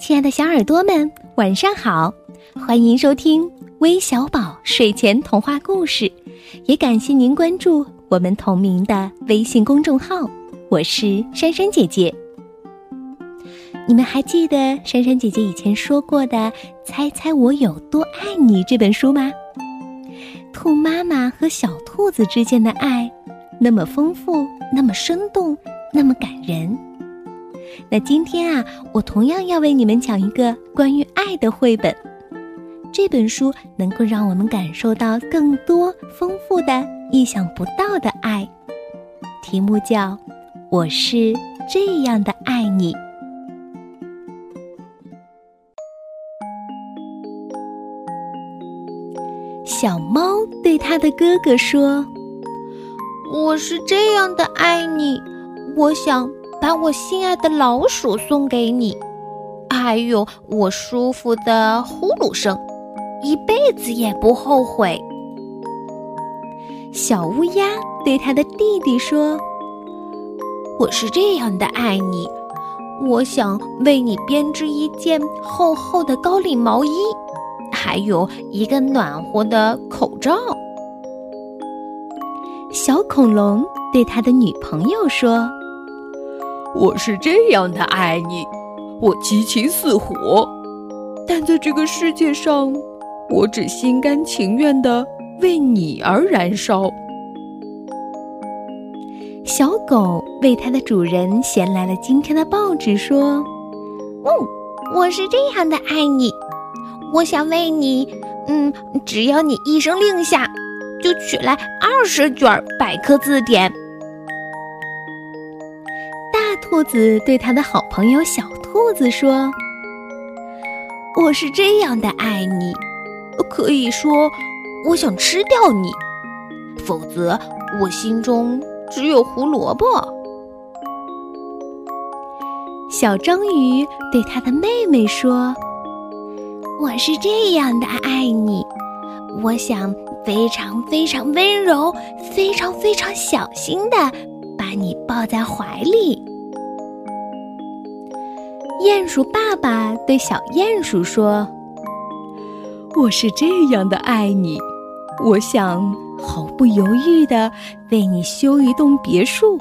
亲爱的小耳朵们，晚上好！欢迎收听微小宝睡前童话故事，也感谢您关注我们同名的微信公众号。我是珊珊姐姐。你们还记得珊珊姐姐以前说过的《猜猜我有多爱你》这本书吗？兔妈妈和小兔子之间的爱，那么丰富，那么生动，那么感人。那今天啊，我同样要为你们讲一个关于爱的绘本。这本书能够让我们感受到更多丰富的、意想不到的爱。题目叫《我是这样的爱你》。小猫对它的哥哥说：“我是这样的爱你，我想。”把我心爱的老鼠送给你，还有我舒服的呼噜声，一辈子也不后悔。小乌鸦对他的弟弟说：“我是这样的爱你，我想为你编织一件厚厚的高领毛衣，还有一个暖和的口罩。”小恐龙对他的女朋友说。我是这样的爱你，我激情似火，但在这个世界上，我只心甘情愿的为你而燃烧。小狗为它的主人衔来了今天的报纸，说：“嗯，我是这样的爱你，我想为你，嗯，只要你一声令下，就取来二十卷百科字典。”兔子对他的好朋友小兔子说：“我是这样的爱你，可以说我想吃掉你，否则我心中只有胡萝卜。”小章鱼对他的妹妹说：“我是这样的爱你，我想非常非常温柔，非常非常小心的把你抱在怀里。”鼹鼠爸爸对小鼹鼠说：“我是这样的爱你，我想毫不犹豫的为你修一栋别墅，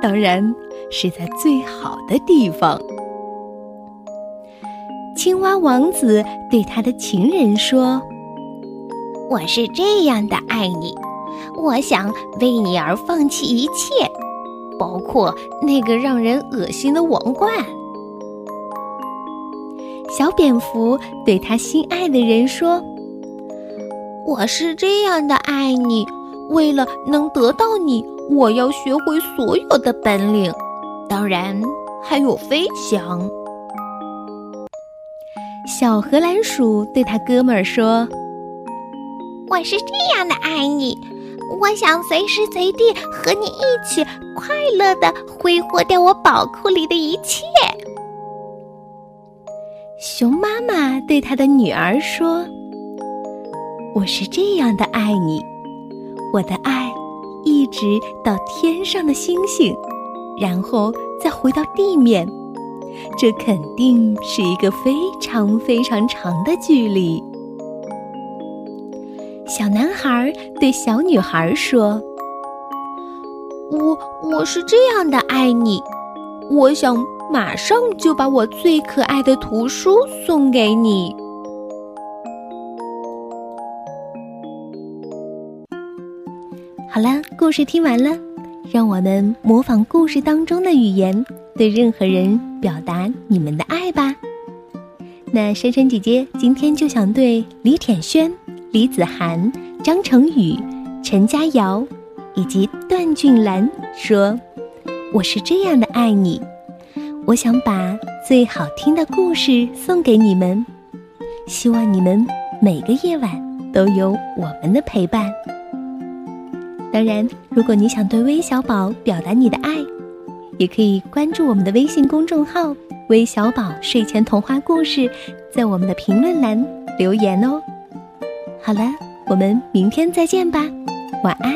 当然是在最好的地方。”青蛙王子对他的情人说：“我是这样的爱你，我想为你而放弃一切，包括那个让人恶心的王冠。”小蝙蝠对他心爱的人说：“我是这样的爱你，为了能得到你，我要学会所有的本领，当然还有飞翔。”小荷兰鼠对他哥们儿说：“我是这样的爱你，我想随时随地和你一起快乐的挥霍掉我宝库里的一切。”熊妈妈对她的女儿说：“我是这样的爱你，我的爱一直到天上的星星，然后再回到地面，这肯定是一个非常非常长的距离。”小男孩对小女孩说：“我我是这样的爱你，我想。”马上就把我最可爱的图书送给你。好了，故事听完了，让我们模仿故事当中的语言，对任何人表达你们的爱吧。那珊珊姐姐今天就想对李舔轩、李子涵、张成宇、陈佳瑶以及段俊兰说：“我是这样的爱你。”我想把最好听的故事送给你们，希望你们每个夜晚都有我们的陪伴。当然，如果你想对微小宝表达你的爱，也可以关注我们的微信公众号“微小宝睡前童话故事”，在我们的评论栏留言哦。好了，我们明天再见吧，晚安。